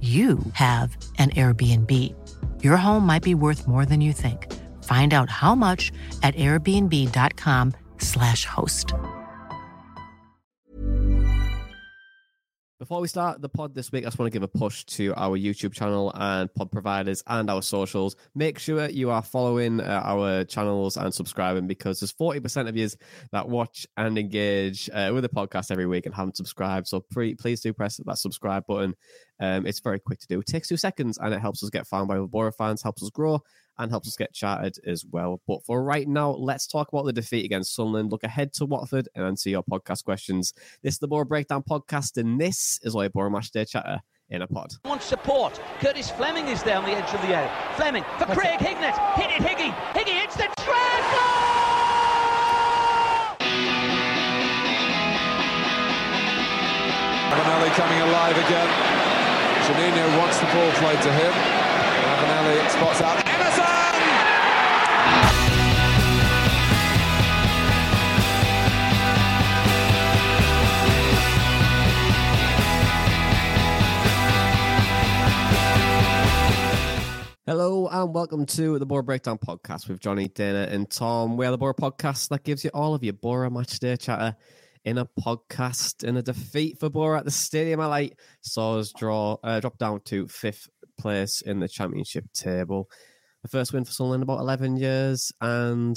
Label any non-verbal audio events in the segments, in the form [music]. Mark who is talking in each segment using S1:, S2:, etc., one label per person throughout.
S1: you have an Airbnb. Your home might be worth more than you think. Find out how much at airbnb.com/slash host.
S2: Before we start the pod this week, I just want to give a push to our YouTube channel and pod providers and our socials. Make sure you are following uh, our channels and subscribing because there's 40% of you that watch and engage uh, with the podcast every week and haven't subscribed. So pre- please do press that subscribe button. Um, it's very quick to do. It takes two seconds and it helps us get found by the Boro fans, helps us grow, and helps us get chatted as well. But for right now, let's talk about the defeat against Sunderland. Look ahead to Watford and answer your podcast questions. This is the Boro Breakdown podcast, and this is why Boro Match Day Chatter in a pod.
S3: Want support. Curtis Fleming is there on the edge of the area. Fleming for Craig Hignett. Hit it, Higgy. Higgy hits the treble!
S4: Ravanelli coming alive again. Juninho wants the ball played to him. Ravanelli spots out Emerson!
S2: Hello and welcome to the Boro Breakdown podcast with Johnny, Dana, and Tom. We are the Boro podcast that gives you all of your Boro match day chatter in a podcast. In a defeat for Boro at the Stadium LA saw us draw uh, drop down to fifth place in the championship table. The first win for Sunderland in about eleven years, and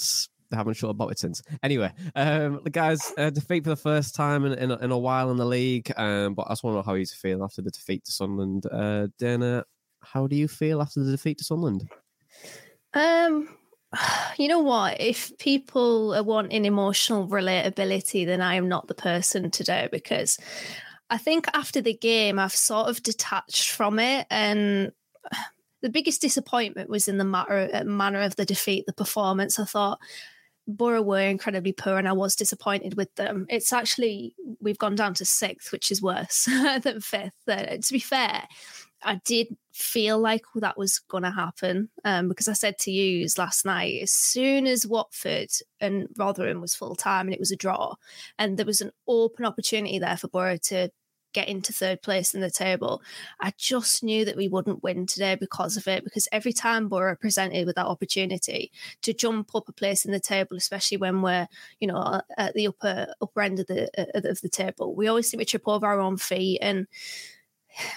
S2: they haven't shut about it since. Anyway, um, the guys uh, defeat for the first time in, in, in, a while in the league. Um, but I just want to know how he's feel after the defeat to Sunderland. Uh, Dana, how do you feel after the defeat to Sunderland?
S5: Um, [sighs] you know what? If people are wanting emotional relatability, then I am not the person to do it because I think after the game, I've sort of detached from it. And [sighs] the biggest disappointment was in the matter, uh, manner of the defeat, the performance. I thought Boro were incredibly poor and I was disappointed with them. It's actually, we've gone down to sixth, which is worse [laughs] than fifth. Uh, to be fair, I did feel like that was going to happen um, because I said to you last night, as soon as Watford and Rotherham was full time and it was a draw, and there was an open opportunity there for Boro to get into third place in the table, I just knew that we wouldn't win today because of it. Because every time Boro presented with that opportunity to jump up a place in the table, especially when we're you know at the upper upper end of the of the table, we always seem to trip over our own feet and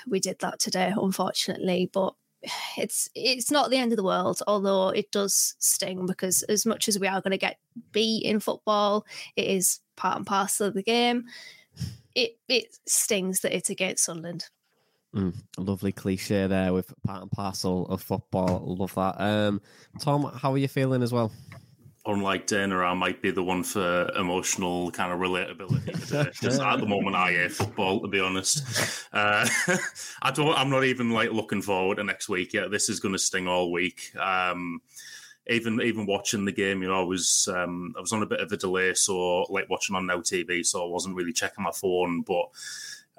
S5: we did that today, unfortunately. But it's it's not the end of the world, although it does sting because as much as we are going to get beat in football, it is part and parcel of the game. It it stings that it's against Sunderland.
S2: Mm, lovely cliche there with part and parcel of football. Love that. Um, Tom, how are you feeling as well?
S6: Unlike or I might be the one for emotional kind of relatability today. Because [laughs] at the moment, I hate football, to be honest. [laughs] Uh, [laughs] I don't. I'm not even like looking forward to next week yet. This is going to sting all week. Um, even even watching the game, you know, I was um, I was on a bit of a delay, so like watching on Now TV, so I wasn't really checking my phone, but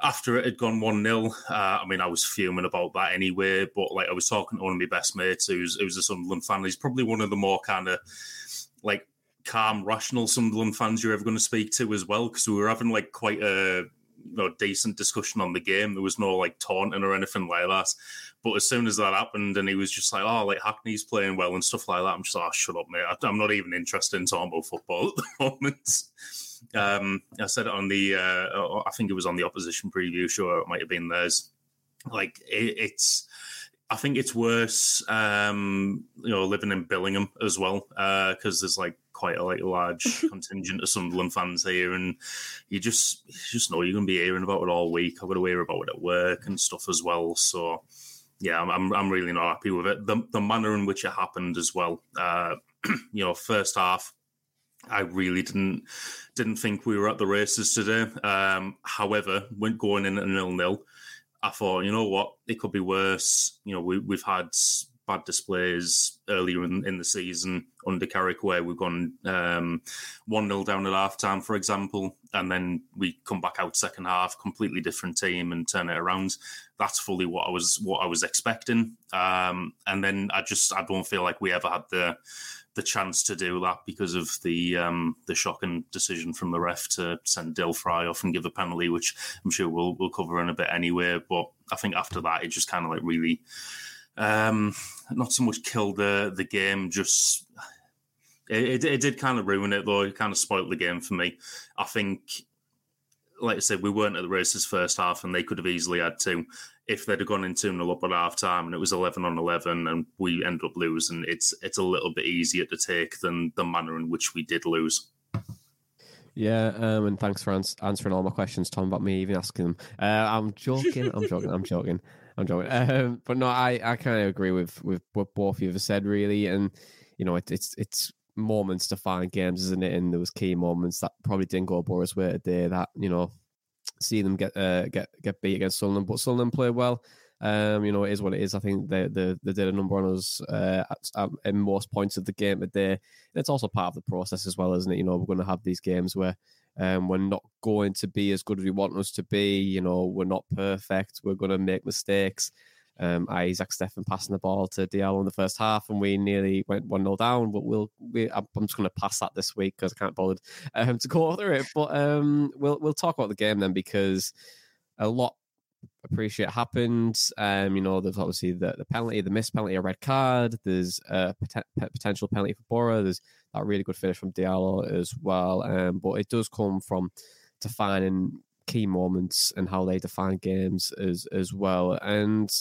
S6: after it had gone 1 0, uh, I mean, I was fuming about that anyway. But like, I was talking to one of my best mates who's, who's a Sunderland fan. He's probably one of the more kind of like calm, rational Sunderland fans you're ever going to speak to as well. Because we were having like quite a you know, decent discussion on the game. There was no like taunting or anything like that. But as soon as that happened, and he was just like, "Oh, like Hackney's playing well and stuff like that," I'm just like, "Oh, shut up, mate! I'm not even interested in talking about football at the [laughs] moment." Um, I said it on the, uh, I think it was on the opposition preview show. It might have been theirs. like it, it's I think it's worse, um, you know, living in Billingham as well, because uh, there's like quite a like large [laughs] contingent of Sunderland fans here, and you just you just know you're going to be hearing about it all week. I've got to hear about it at work and stuff as well. So, yeah, I'm I'm really not happy with it. The the manner in which it happened as well. Uh, [clears throat] you know, first half, I really didn't didn't think we were at the races today. Um, however, went going in at nil nil I thought, you know what, it could be worse. You know, we, we've had bad displays earlier in, in the season under Carrick where we've gone um, 1 0 down at half time, for example, and then we come back out second half, completely different team and turn it around. That's fully what I was what I was expecting. Um, and then I just I don't feel like we ever had the the chance to do that because of the um, the shocking decision from the ref to send Dael Fry off and give a penalty, which I'm sure we'll we'll cover in a bit anyway. But I think after that, it just kind of like really, um, not so much killed the the game, just it, it, it did kind of ruin it though. It kind of spoiled the game for me. I think, like I said, we weren't at the races first half, and they could have easily had two if they'd have gone in 2 0 up at half time and it was 11 on 11 and we end up losing, it's it's a little bit easier to take than the manner in which we did lose.
S2: Yeah, um, and thanks for ans- answering all my questions, Tom, about me even asking them. Uh, I'm joking, I'm joking, I'm joking, I'm joking. Um, but no, I, I kind of agree with, with what both of you have said, really. And, you know, it, it's it's moments to find games, isn't it? And there was key moments that probably didn't go Boro's way today that, you know, see them get uh, get get beat against Sunderland, but Sunderland play well. Um, you know, it is what it is. I think they they, they did a number on us uh, at, at, in most points of the game today. It's also part of the process as well, isn't it? You know, we're going to have these games where um, we're not going to be as good as we want us to be. You know, we're not perfect. We're going to make mistakes um, Isaac Steffen passing the ball to Diallo in the first half, and we nearly went one 0 down. But we'll, we, I'm just going to pass that this week because I can't bother um, to go [laughs] through it. But um, we'll we'll talk about the game then because a lot appreciate happened. Um, you know, there's obviously the, the penalty, the missed penalty, a red card. There's a pot- potential penalty for Boro. There's that really good finish from Diallo as well. Um, but it does come from defining key moments and how they define games as as well. And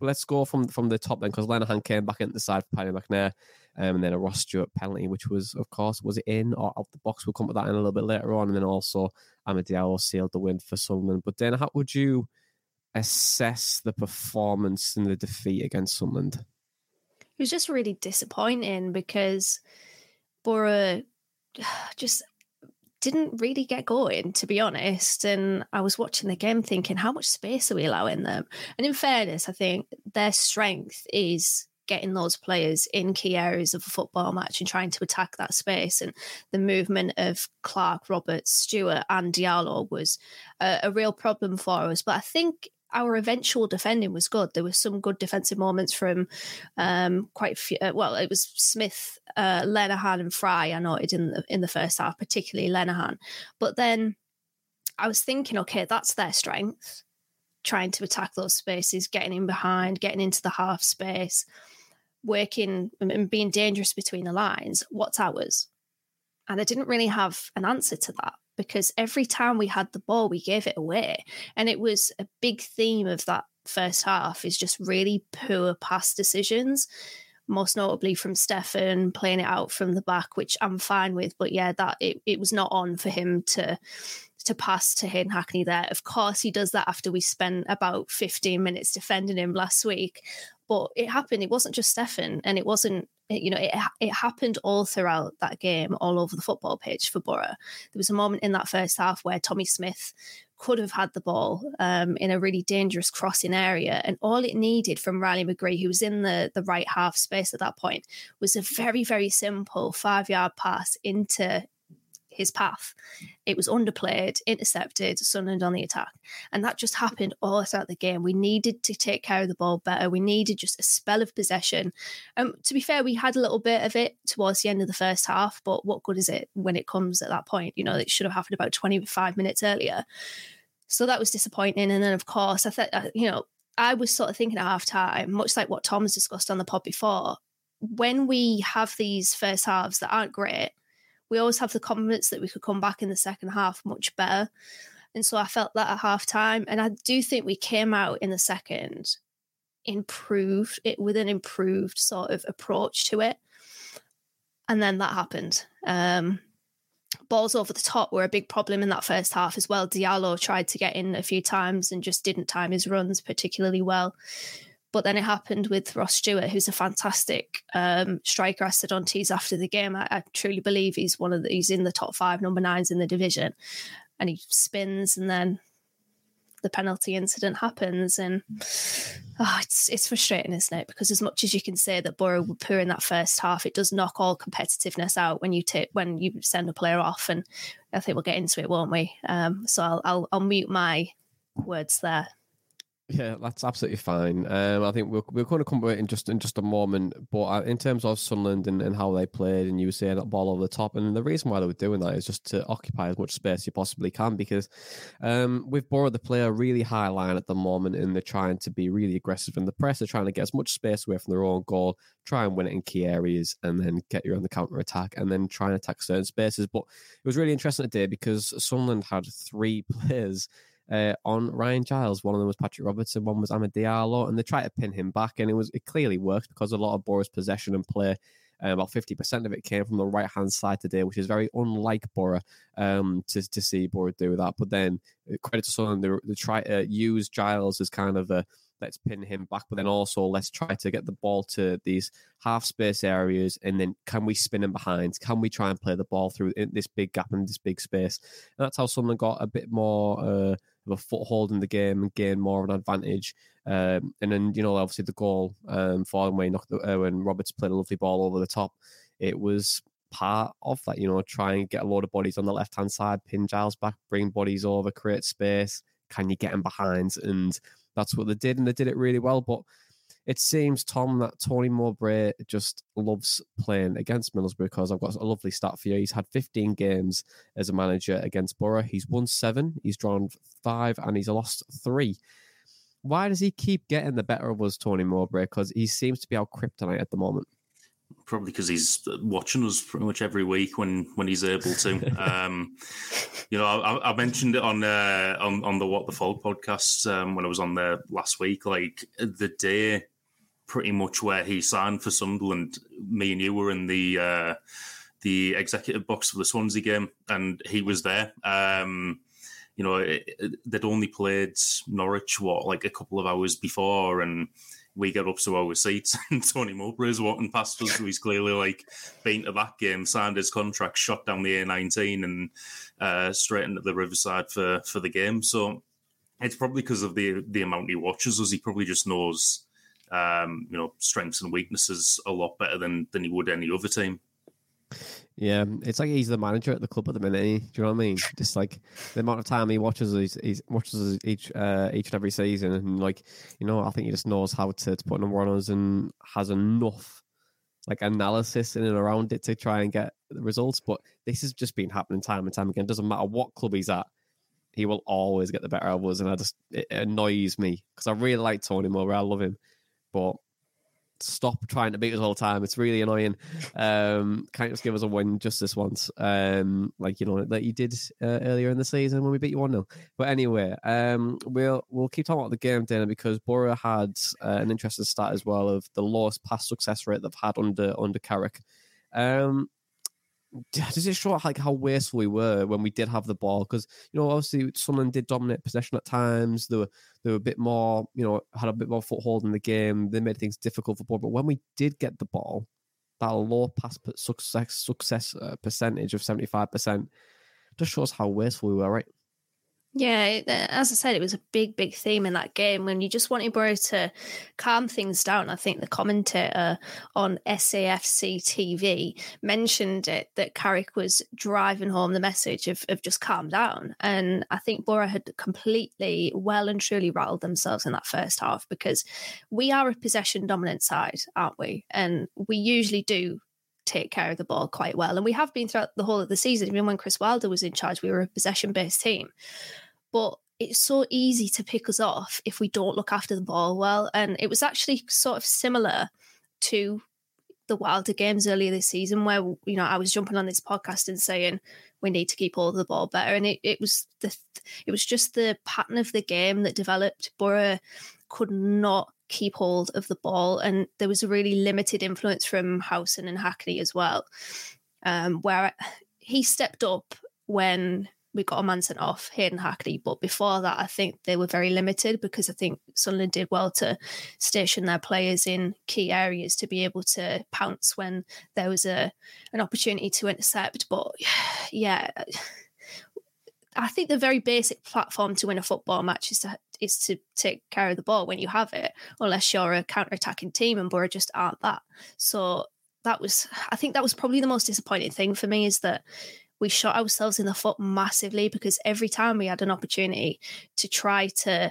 S2: let's go from from the top then, because Lenihan came back into the side for Paddy McNair, um, and then a Ross Stewart penalty, which was, of course, was it in or out the box? We'll come to that in a little bit later on. And then also Amad sealed the win for Sunderland. But then, how would you assess the performance in the defeat against Sunderland?
S5: It was just really disappointing because Boro [sighs] just didn't really get going, to be honest. And I was watching the game thinking, how much space are we allowing them? And in fairness, I think their strength is getting those players in key areas of a football match and trying to attack that space. And the movement of Clarke, Roberts, Stewart, and Diallo was a, a real problem for us. But I think our eventual defending was good. There were some good defensive moments from um, quite a few. Uh, well, it was Smith, uh, Lenihan, and Fry. I noted in the in the first half, particularly Lenihan. But then I was thinking, okay, that's their strength, trying to attack those spaces, getting in behind, getting into the half space, working and being dangerous between the lines. What's ours? And I didn't really have an answer to that because every time we had the ball, we gave it away. And it was a big theme of that first half is just really poor pass decisions, most notably from Steffen playing it out from the back, which I'm fine with. But yeah, that it, it was not on for him to to pass to Hayden Hackney there. Of course, he does that after we spent about 15 minutes defending him last week. But it happened. It wasn't just Steffen, and it wasn't you know, it, it happened all throughout that game, all over the football pitch for Boro. There was a moment in that first half where Tommy Smith could have had the ball um, in a really dangerous crossing area, and all it needed from Riley McGree, who was in the the right half space at that point, was a very very simple five yard pass into his path. It was underplayed, intercepted, Sunderland on the attack. And that just happened all throughout the game. We needed to take care of the ball better. We needed just a spell of possession. Um, to be fair, we had a little bit of it towards the end of the first half, but what good is it when it comes at that point? You know, it should have happened about 25 minutes earlier. So that was disappointing. And then, of course, I thought, uh, you know, I was sort of thinking at half time, much like what Tom's discussed on the pod before, when we have these first halves that aren't great, we always have the confidence that we could come back in the second half much better. And so I felt that at half time. And I do think we came out in the second improved it with an improved sort of approach to it. And then that happened. Um, balls over the top were a big problem in that first half as well. Diallo tried to get in a few times and just didn't time his runs particularly well. But then it happened with Ross Stewart, who's a fantastic um, striker. I said on tees after the game, I, I, truly believe he's one of the, he's in the top five number nines in the division, and he spins and then the penalty incident happens, and oh, it's it's frustrating, isn't it? Because as much as you can say that Boro were poor in that first half, it does knock all competitiveness out when you take when you send a player off, and I think we'll get into it, won't we? Um, so I'll, I'll I'll mute my words there.
S2: Yeah, that's absolutely fine. Um, I think we'll we're going to come to it in just in just a moment. But uh, in terms of Sunderland and, and how they played, and you were saying that ball over the top, and the reason why they were doing that is just to occupy as much space you possibly can. Because um, we've borrowed the player really high line at the moment, and they're trying to be really aggressive in the press. They're trying to get as much space away from their own goal, try and win it in key areas, and then get you on the counter attack, and then try and attack certain spaces. But it was really interesting today because Sunderland had three [laughs] players uh, on Ryan Giles. One of them was Patrick Robertson, one was Amad Diallo, and they tried to pin him back, and it was it clearly worked because a lot of Boro's possession and play. Uh, about 50% of it came from the right hand side today, which is very unlike Boro um, to, to see Boro do that. But then, uh, credit to someone, they, they try to use Giles as kind of a let's pin him back, but then also let's try to get the ball to these half space areas, and then can we spin him behind? Can we try and play the ball through this big gap and this big space? And that's how someone got a bit more uh, a foothold in the game and gain more of an advantage. Um, and then you know obviously the goal um, for when knocked the, uh, when Roberts played a lovely ball over the top, it was part of that. You know, try and get a load of bodies on the left hand side, pin Giles back, bring bodies over, create space. Can you get them behind? And that's what they did, and they did it really well. But it seems, Tom, that Tony Mowbray just loves playing against Middlesbrough because I've got a lovely stat for you. He's had 15 games as a manager against Boro. He's won seven, he's drawn five, and he's lost three. Why does he keep getting the better of us, Tony Mowbray? Because he seems to be our kryptonite at the moment.
S6: Probably because he's watching us pretty much every week when when he's able to. [laughs] um, you know, I, I, mentioned it on uh, on on the What the Fog podcast um, when I was on there last week. Like the day pretty much where he signed for Sunderland. Me and you were in the uh, the executive box for the Swansea game, and he was there. Um, you know, it, it, they'd only played Norwich what like a couple of hours before, and we get up to our seats, [laughs] and Tony Mowbray's walking past us. He's clearly like been to that game, signed his contract, shot down the A19, and uh, straight into the Riverside for for the game. So it's probably because of the the amount he watches us. He probably just knows um, you know, strengths and weaknesses a lot better than than he would any other team.
S2: Yeah, it's like he's the manager at the club at the minute. Do you know what I mean? Just like the amount of time he watches, he's, he watches each uh, each and every season, and like you know, I think he just knows how to, to put number on us and has enough like analysis in and around it to try and get the results. But this has just been happening time and time again. It doesn't matter what club he's at, he will always get the better of us, and I just it annoys me because I really like Tony Mowbray. I love him, but stop trying to beat us all the time. It's really annoying. Um, can't just give us a win just this once, um, like you know that you did uh, earlier in the season when we beat you one 0 But anyway, um, we'll we'll keep talking about the game, Dana, because Boro had uh, an interesting stat as well of the lowest pass success rate they've had under under Carrick. Um, does it show like how wasteful we were when we did have the ball? Because you know, obviously, Sunderland did dominate possession at times. They were they were a bit more, you know, had a bit more foothold in the game. They made things difficult for ball. But when we did get the ball, that low pass success success uh, percentage of seventy five percent just shows how wasteful we were, right?
S5: Yeah, as I said, it was a big, big theme in that game when you just wanted Boro to calm things down. I think the commentator on SAFC TV mentioned it that Carrick was driving home the message of, of just calm down. And I think Boro had completely, well and truly rattled themselves in that first half because we are a possession dominant side, aren't we? And we usually do take care of the ball quite well. And we have been throughout the whole of the season. Even when Chris Wilder was in charge, we were a possession based team. But it's so easy to pick us off if we don't look after the ball well. And it was actually sort of similar to the Wilder games earlier this season where you know I was jumping on this podcast and saying we need to keep of the ball better, and it, it was the it was just the pattern of the game that developed. Boro could not keep hold of the ball, and there was a really limited influence from Howson and Hackney as well, um, where he stepped up when we got a man sent off, Hayden Hackney. But before that, I think they were very limited because I think Sunderland did well to station their players in key areas to be able to pounce when there was a an opportunity to intercept. But [sighs] yeah, I think the very basic platform to win a football match is to is to take care of the ball when you have it, unless you're a counter attacking team, and Boro just aren't that. So that was, I think, that was probably the most disappointing thing for me is that we shot ourselves in the foot massively because every time we had an opportunity to try to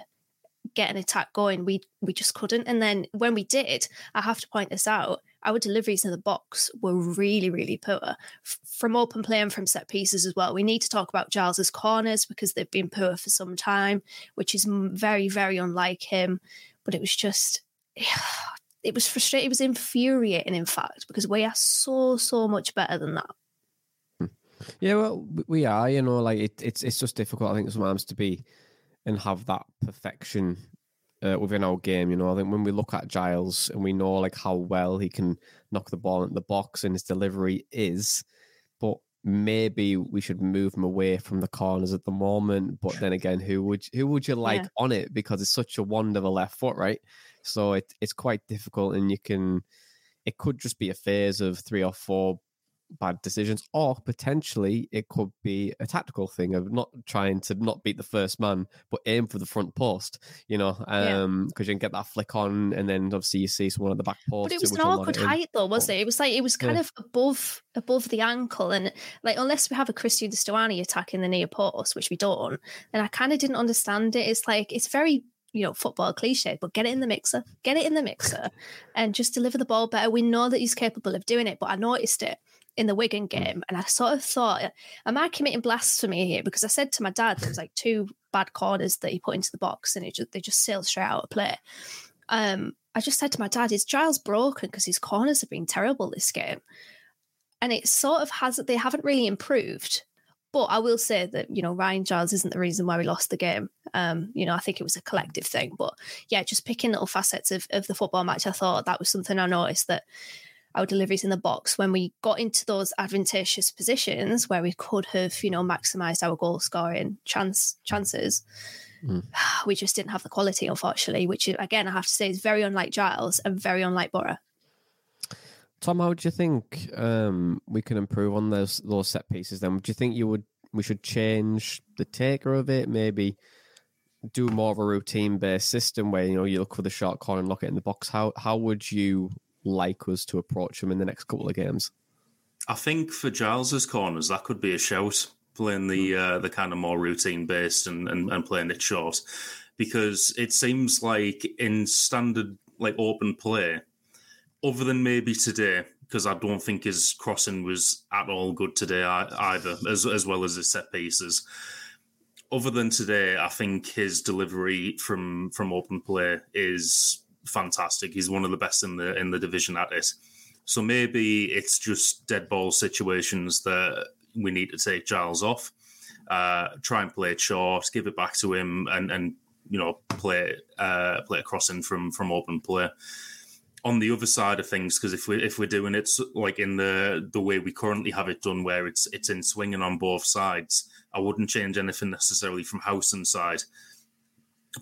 S5: get an attack going, we we just couldn't. And then when we did, I have to point this out, our deliveries in the box were really, really poor from open play and from set pieces as well. We need to talk about Giles's corners because they've been poor for some time, which is very, very unlike him. But it was just. [sighs] It was frustrating. It was infuriating, in fact, because we are so, so much better than that. Hmm.
S2: Yeah, well, we are. You know, like it, it's it's just difficult. I think sometimes to be and have that perfection uh, within our game. You know, I think when we look at Giles and we know like how well he can knock the ball into the box and his delivery is, but maybe we should move him away from the corners at the moment. But then again, who would who would you like yeah. on it because it's such a wonderful left foot, right? So it it's quite difficult, and you can. It could just be a phase of three or four bad decisions, or potentially it could be a tactical thing of not trying to not beat the first man, but aim for the front post, you know, because um, yeah. you can get that flick on, and then obviously you see someone at the back post.
S5: But it was an awkward height, though, was it? It was like it was kind yeah. of above above the ankle, and like unless we have a Christian Stuani attacking the near post, which we don't, then I kind of didn't understand it. It's like it's very you know, football cliche, but get it in the mixer, get it in the mixer and just deliver the ball better. We know that he's capable of doing it, but I noticed it in the Wigan hmm. game, and I sort of thought, am I committing blasphemy here? Because I said to my dad, there was like two bad corners that he put into the box, and it just, they just sailed straight out of play. Um, I just said to my dad, is Giles broken because his corners have been terrible this game? And it sort of has they haven't really improved. But I will say that you know Ryan Giles isn't the reason why we lost the game. Um, you know I think it was a collective thing. But yeah, just picking little facets of, of the football match, I thought that was something I noticed that our deliveries in the box when we got into those advantageous positions where we could have, you know, maximized our goal scoring chance chances. Mm. [sighs] We just didn't have the quality, unfortunately, which again I have to say is very unlike Giles and very unlike Boro.
S2: Tom, how do you think um, we can improve on those those set pieces? Then, do you think you would we should change the taker of it? Maybe do more of a routine based system where you know you look for the short corner and lock it in the box. How how would you like us to approach them in the next couple of games?
S6: I think for Giles's corners, that could be a shout playing the hmm. uh, the kind of more routine based and, and, and playing it short because it seems like in standard like open play, other than maybe today, because I don't think his crossing was at all good today either, as as well as his set pieces. Other than today, I think his delivery from from open play is fantastic. He's one of the best in the in the division at it. So maybe it's just dead ball situations that we need to take Giles off, uh, try and play it short, give it back to him, and and you know play uh, play a crossing from from open play. On the other side of things, because if we if we're doing it like in the the way we currently have it done, where it's it's in swinging on both sides, I wouldn't change anything necessarily from Howson's side,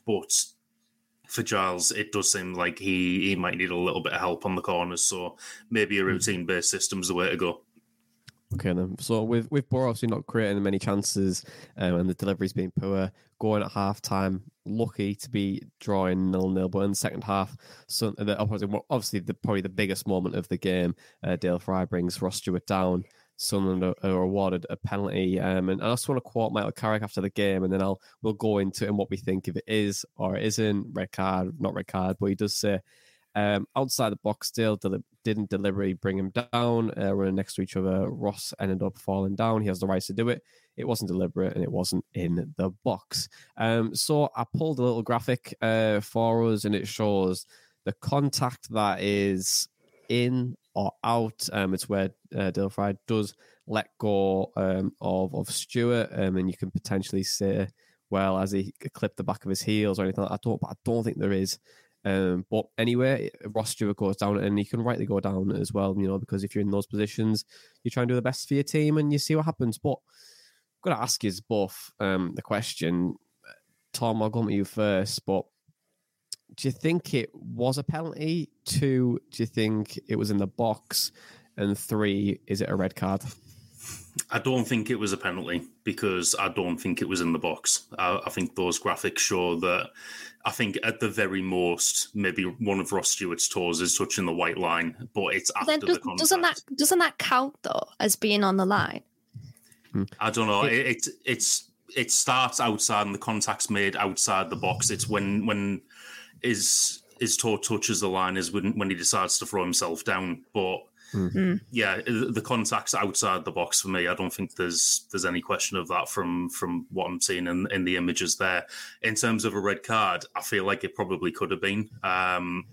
S6: but for Giles, it does seem like he he might need a little bit of help on the corners. So maybe a hmm. routine based system is the way to go.
S2: Okay, then. So with with Boro obviously not creating many chances um, and the delivery's being poor, going at half time, lucky to be drawing nil nil. But in the second half, so the, obviously the probably the biggest moment of the game, uh, Dael Fry brings Ross Stewart down. Sunderland are, awarded a penalty. Um, and I just want to quote Michael Carrick after the game, and then I'll we'll go into and what we think if it is or it isn't red card, not red card. But he does say um, outside the box still deli- didn't deliberately bring him down, uh, running next to each other. Ross ended up falling down. He has the right to do it. It wasn't deliberate and it wasn't in the box. Um, so I pulled a little graphic uh, for us, and it shows the contact that is in or out. Um, it's where uh, Dael Fry does let go um, of of Stewart, um, and you can potentially say, well, as he clipped the back of his heels or anything. Like that. I don't, but I don't think there is. Um, but anyway, Ross Stewart goes down, and he can rightly go down as well. You know, because if you're in those positions, you try and do the best for your team, and you see what happens. But I'm going to ask you both um, the question. Tom, I'll go with you first, but do you think it was a penalty? Two, do you think it was in the box? And three, is it a red card?
S6: I don't think it was a penalty because I don't think it was in the box. I, I, think those graphics show that I think at the very most, maybe one of Ross Stewart's toes is touching the white line, but it's after does, the contact.
S5: Doesn't that doesn't that count though as being on the line?
S6: I don't know. Hmm. It, it it's it starts outside and the contact's made outside the box. It's when when his his toe touches the line is when when he decides to throw himself down. But mm-hmm. yeah, the contact's outside the box for me. I don't think there's there's any question of that from from what I'm seeing in, in the images there. In terms of a red card, I feel like it probably could have been. Um,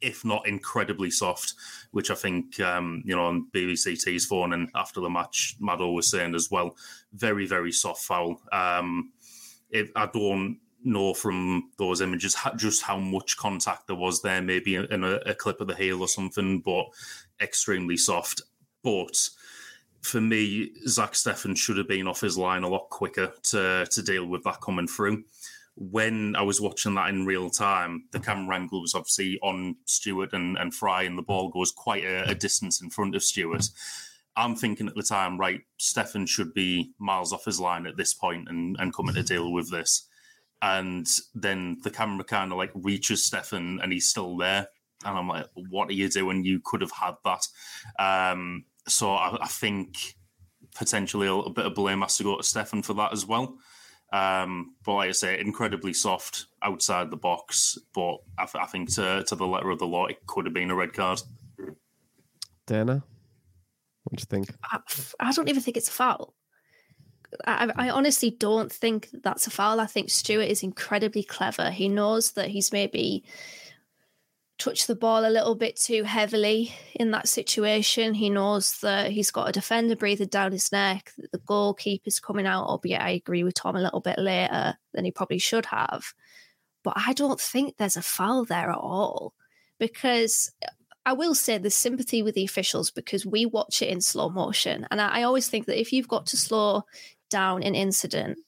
S6: if not incredibly soft, which I think um, you know on BBC T's phone and after the match, Maddo was saying as well. Very very soft foul. Um, if I don't know from those images just how much contact there was there, maybe in a, a clip of the heel or something, but extremely soft. But for me, Zach Steffen should have been off his line a lot quicker to to deal with that coming through. When I was watching that in real time, the camera angle was obviously on Stewart and, and Fry, and the ball goes quite a, a distance in front of Stewart. I'm thinking at the time, right, Steffen should be miles off his line at this point and, and coming to deal with this and then the camera kind of like reaches Steffen and he's still there. And I'm like, what are you doing? You could have had that. Um, so I, I, think potentially a, a, bit of blame has to go to Steffen for that as well. Um, but like I say, incredibly soft outside the box. But I, I think to, to the letter of the law, it could have been a red card.
S2: Dana, what do you think?
S5: I, I don't even think it's a foul. I, I, honestly don't think that's a foul. I think Stewart is incredibly clever. He knows that he's maybe touched the ball a little bit too heavily in that situation. He knows that he's got a defender breathing down his neck, that the goalkeeper's coming out, oh, albeit I agree with Tom a little bit later than he probably should have. But I don't think there's a foul there at all because I will say there's sympathy with the officials because we watch it in slow motion. And I, I, always think that if you've got to slow down an incident,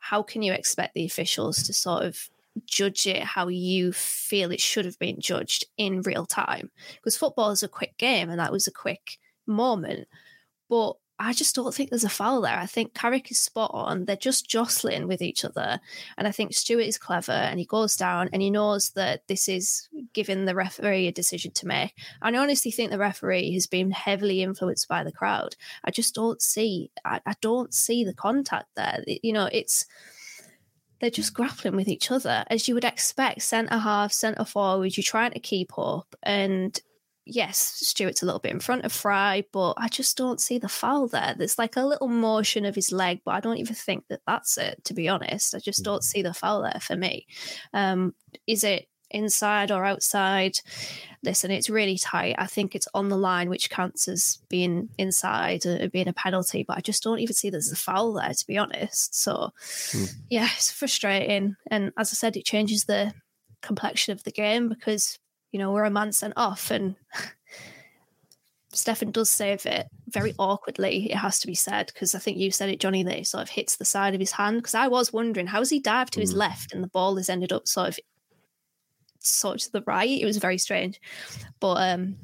S5: how can you expect the officials to sort of judge it how you feel it should have been judged in real time? Because football is a quick game and that was a quick moment. But I just don't think there's a foul there. I think Carrick is spot on. They're just jostling with each other. And I think Stewart is clever and he goes down and he knows that this is giving the referee a decision to make. And I honestly think the referee has been heavily influenced by the crowd. I just don't see I, I don't see the contact there. You know, it's they're just grappling with each other as you would expect centre half, centre forward, you're trying to keep up and yes, Stewart's a little bit in front of Fry, but I just don't see the foul there. There's like a little motion of his leg, but I don't even think that that's it, to be honest. I just don't see the foul there for me. Um, is it inside or outside? Listen, it's really tight. I think it's on the line, which counts as being inside and being a penalty, but I just don't even see there's a foul there, to be honest. So, mm. yeah, it's frustrating. And as I said, it changes the complexion of the game because you know, we're a man sent off and [laughs] Steffen does save it very awkwardly, it has to be said, because I think you said it, Johnny, that he sort of hits the side of his hand. Because I was wondering, how's he dived to mm. his left and the ball has ended up sort of sort of to the right? It was very strange. But um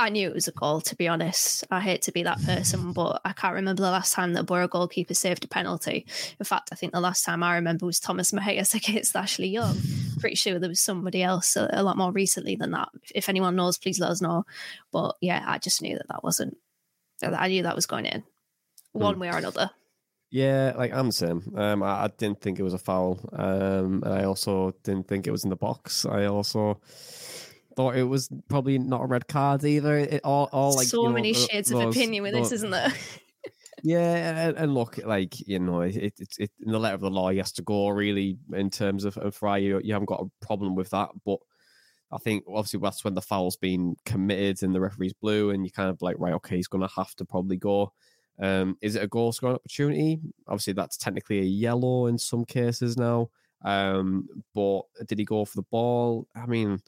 S5: I knew it was a goal, to be honest. I hate to be that person, but I can't remember the last time that a Boro goalkeeper saved a penalty. In fact, I think the last time I remember was Thomas Mejias [laughs] against Ashley Young. Pretty sure there was somebody else a, a, lot more recently than that. If anyone knows, please let us know. But yeah, I just knew that that wasn't, I knew that was going in one mm. way or another.
S2: Yeah, like I'm the same. Um, I, I, didn't think it was a foul. Um, I also didn't think it was in the box. I also thought it was probably not a red card either. It all, all like
S5: so many know, shades those, of opinion with those, this, isn't there? [laughs]
S2: yeah, and, and, look, like you know, it's it, it, it, in the letter of the law, he has to go really in terms of, of Fry. You, you haven't got a problem with that, but I think obviously that's when the foul's been committed and the referee's blue, and you kind of like, right, okay, he's going to have to probably go. Um, is it a goal scoring opportunity? Obviously, that's technically a yellow in some cases now. Um, but did he go for the ball? I mean,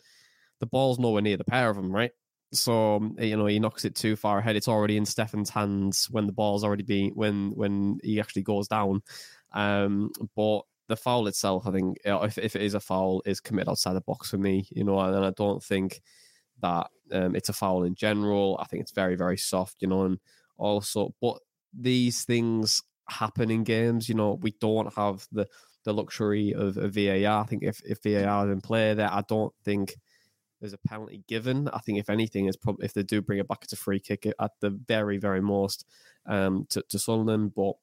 S2: the ball's nowhere near the pair of them, right? So um, you know he knocks it too far ahead. It's already in Steffen's hands when the ball's already been when when he actually goes down. Um, but the foul itself, I think, if if it is a foul, is committed outside the box for me. You know, and I don't think that um, it's a foul in general. I think it's very very soft. You know, and also, but these things happen in games. You know, we don't have the the luxury of, of VAR. I think if if VAR is in play there, I don't think there's a penalty given. I think if anything, is probably if they do bring it back, it's a free kick at the very very most um, to to Sunderland. But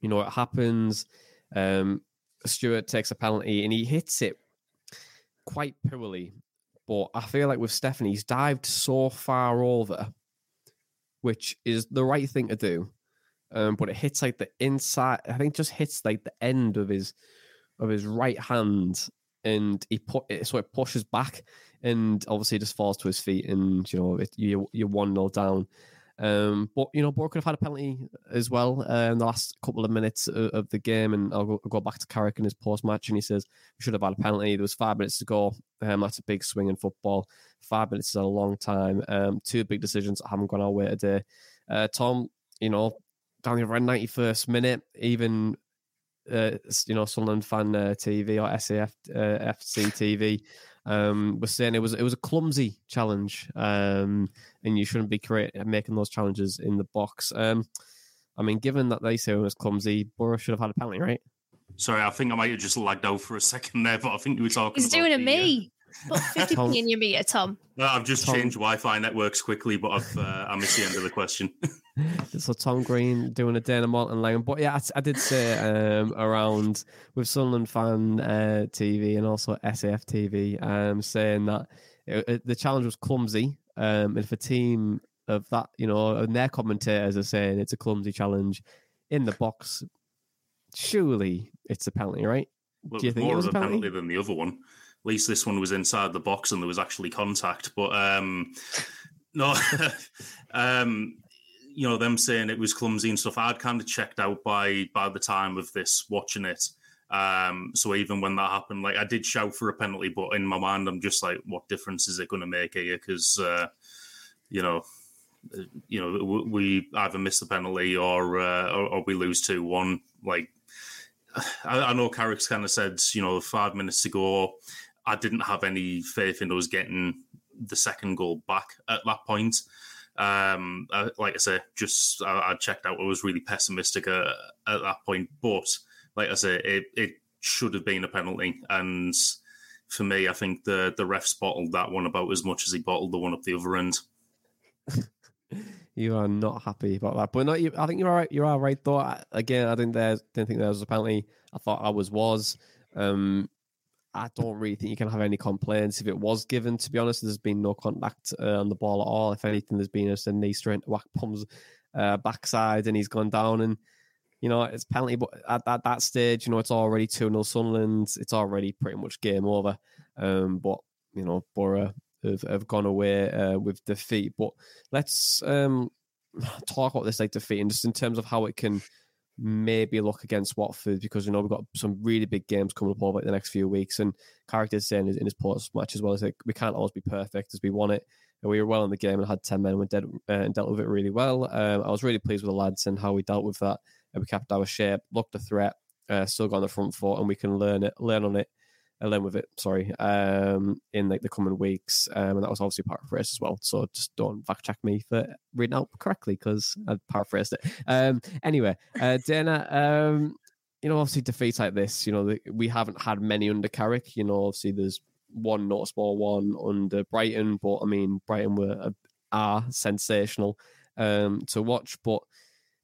S2: you know, it happens. Um, Stewart takes a penalty and he hits it quite poorly. But I feel like with Stephanie, he's dived so far over, which is the right thing to do. Um, but it hits like the inside. I think just hits like the end of his of his right hand, and he put it so it pushes back, and obviously just falls to his feet, and you know it, you you're one 0 down. Um, but you know, Boro could have had a penalty as well uh, in the last couple of minutes of, of the game, and I'll go, I'll go, back to Carrick in his post match, and he says we should have had a penalty. There was five minutes to go. Um, that's a big swing in football. Five minutes is a long time. Um, two big decisions that haven't gone our way today. Uh, Tom, you know, down the around ninety first minute, even uh, you know Sunderland fan uh, TV or SAF uh, FC TV um, was saying it was it was a clumsy challenge, um, and you shouldn't be create, making those challenges in the box. Um, I mean, given that they say it was clumsy, Boro should have had a penalty, right?
S6: Sorry, I think I might have just lagged out for a second there, but I think you were talking.
S5: He's doing a me. Put 50p [laughs] in your meter, Tom.
S6: No, I've just Tom. changed Wi-Fi networks quickly, but I've uh, I missed the end of the question. [laughs]
S2: so Tom Green doing a Dana Malton line, but yeah, I, I did say um, around with Sunderland fan uh, TV and also SAF TV, um, saying that it, it, the challenge was clumsy, um, and if a team of that, you know, and their commentators are saying it's a clumsy challenge in the box, surely it's a penalty, right?
S6: Well, Do you think more it was of a penalty? penalty than the other one? Least this one was inside the box and there was actually contact. But um, no, [laughs] um, you know, them saying it was clumsy and stuff. I'd kind of checked out by by the time of this watching it. Um, so even when that happened, like I did shout for a penalty, but in my mind, I'm just like, what difference is it going to make here? Because uh, you know, you know, we either miss the penalty or uh, or, or we lose two one. Like [sighs] I, I know Carrick's kind of said, you know, five minutes to go. I didn't have any faith in us getting the second goal back at that point. Um, I, like I say, just I, I, checked out. I was really pessimistic at, at that point, but like I say, it, it should have been a penalty. And for me, I think the the refs bottled that one about as much as he bottled the one up the other end.
S2: you are not happy about that, but not. You, I think you're all right. You're all right though. again, I didn't there didn't think there was a penalty. I thought I was was. Um, I don't really think you can have any complaints if it was given. To be honest, there's been no contact uh, on the ball at all. If anything, there's been a knee straight to Akpom's uh, backside, and he's gone down. And you know it's penalty, but at, at that stage, you know it's already two 0 Sunderland. It's already pretty much game over. Um, but you know Boro have, have gone away uh, with defeat. But let's um, [sighs] talk about this like defeat and just in terms of how it can maybe look against Watford because you know we've got some really big games coming up over the next few weeks. And characters saying in his post match as well as like we can't always be perfect as we want it. And we were well in the game and had ten men and, dead, uh, and dealt with it really well. Um, I was really pleased with the lads and how we dealt with that. And we kept our shape, looked a threat, uh, still got on the front foot, and we can learn it, learn on it alone with it, sorry, um, in like the coming weeks. Um, and that was obviously paraphrased as well. So just don't fact check me for reading out correctly because I paraphrased it. Um, anyway, uh, Dana, um, you know, obviously defeats like this, you know, the, we haven't had many under Carrick. You know, obviously there's one noticeable one under Brighton, but I mean, Brighton were are sensational um, to watch, but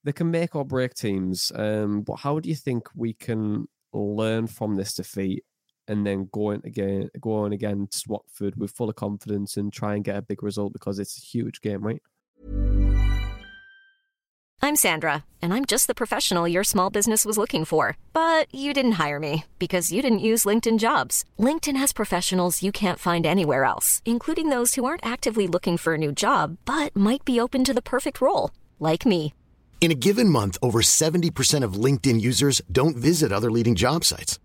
S2: they can make or break teams. Um, but how do you think we can learn from this defeat and then go going again, going again to Watford with full of confidence and try and get a big result because it's a huge game, right?
S7: I'm Sandra, and I'm just the professional your small business was looking for. But you didn't hire me because you didn't use LinkedIn jobs. LinkedIn has professionals you can't find anywhere else, including those who aren't actively looking for a new job but might be open to the perfect role, like me.
S8: In a given month, over 70% of LinkedIn users don't visit other leading job sites.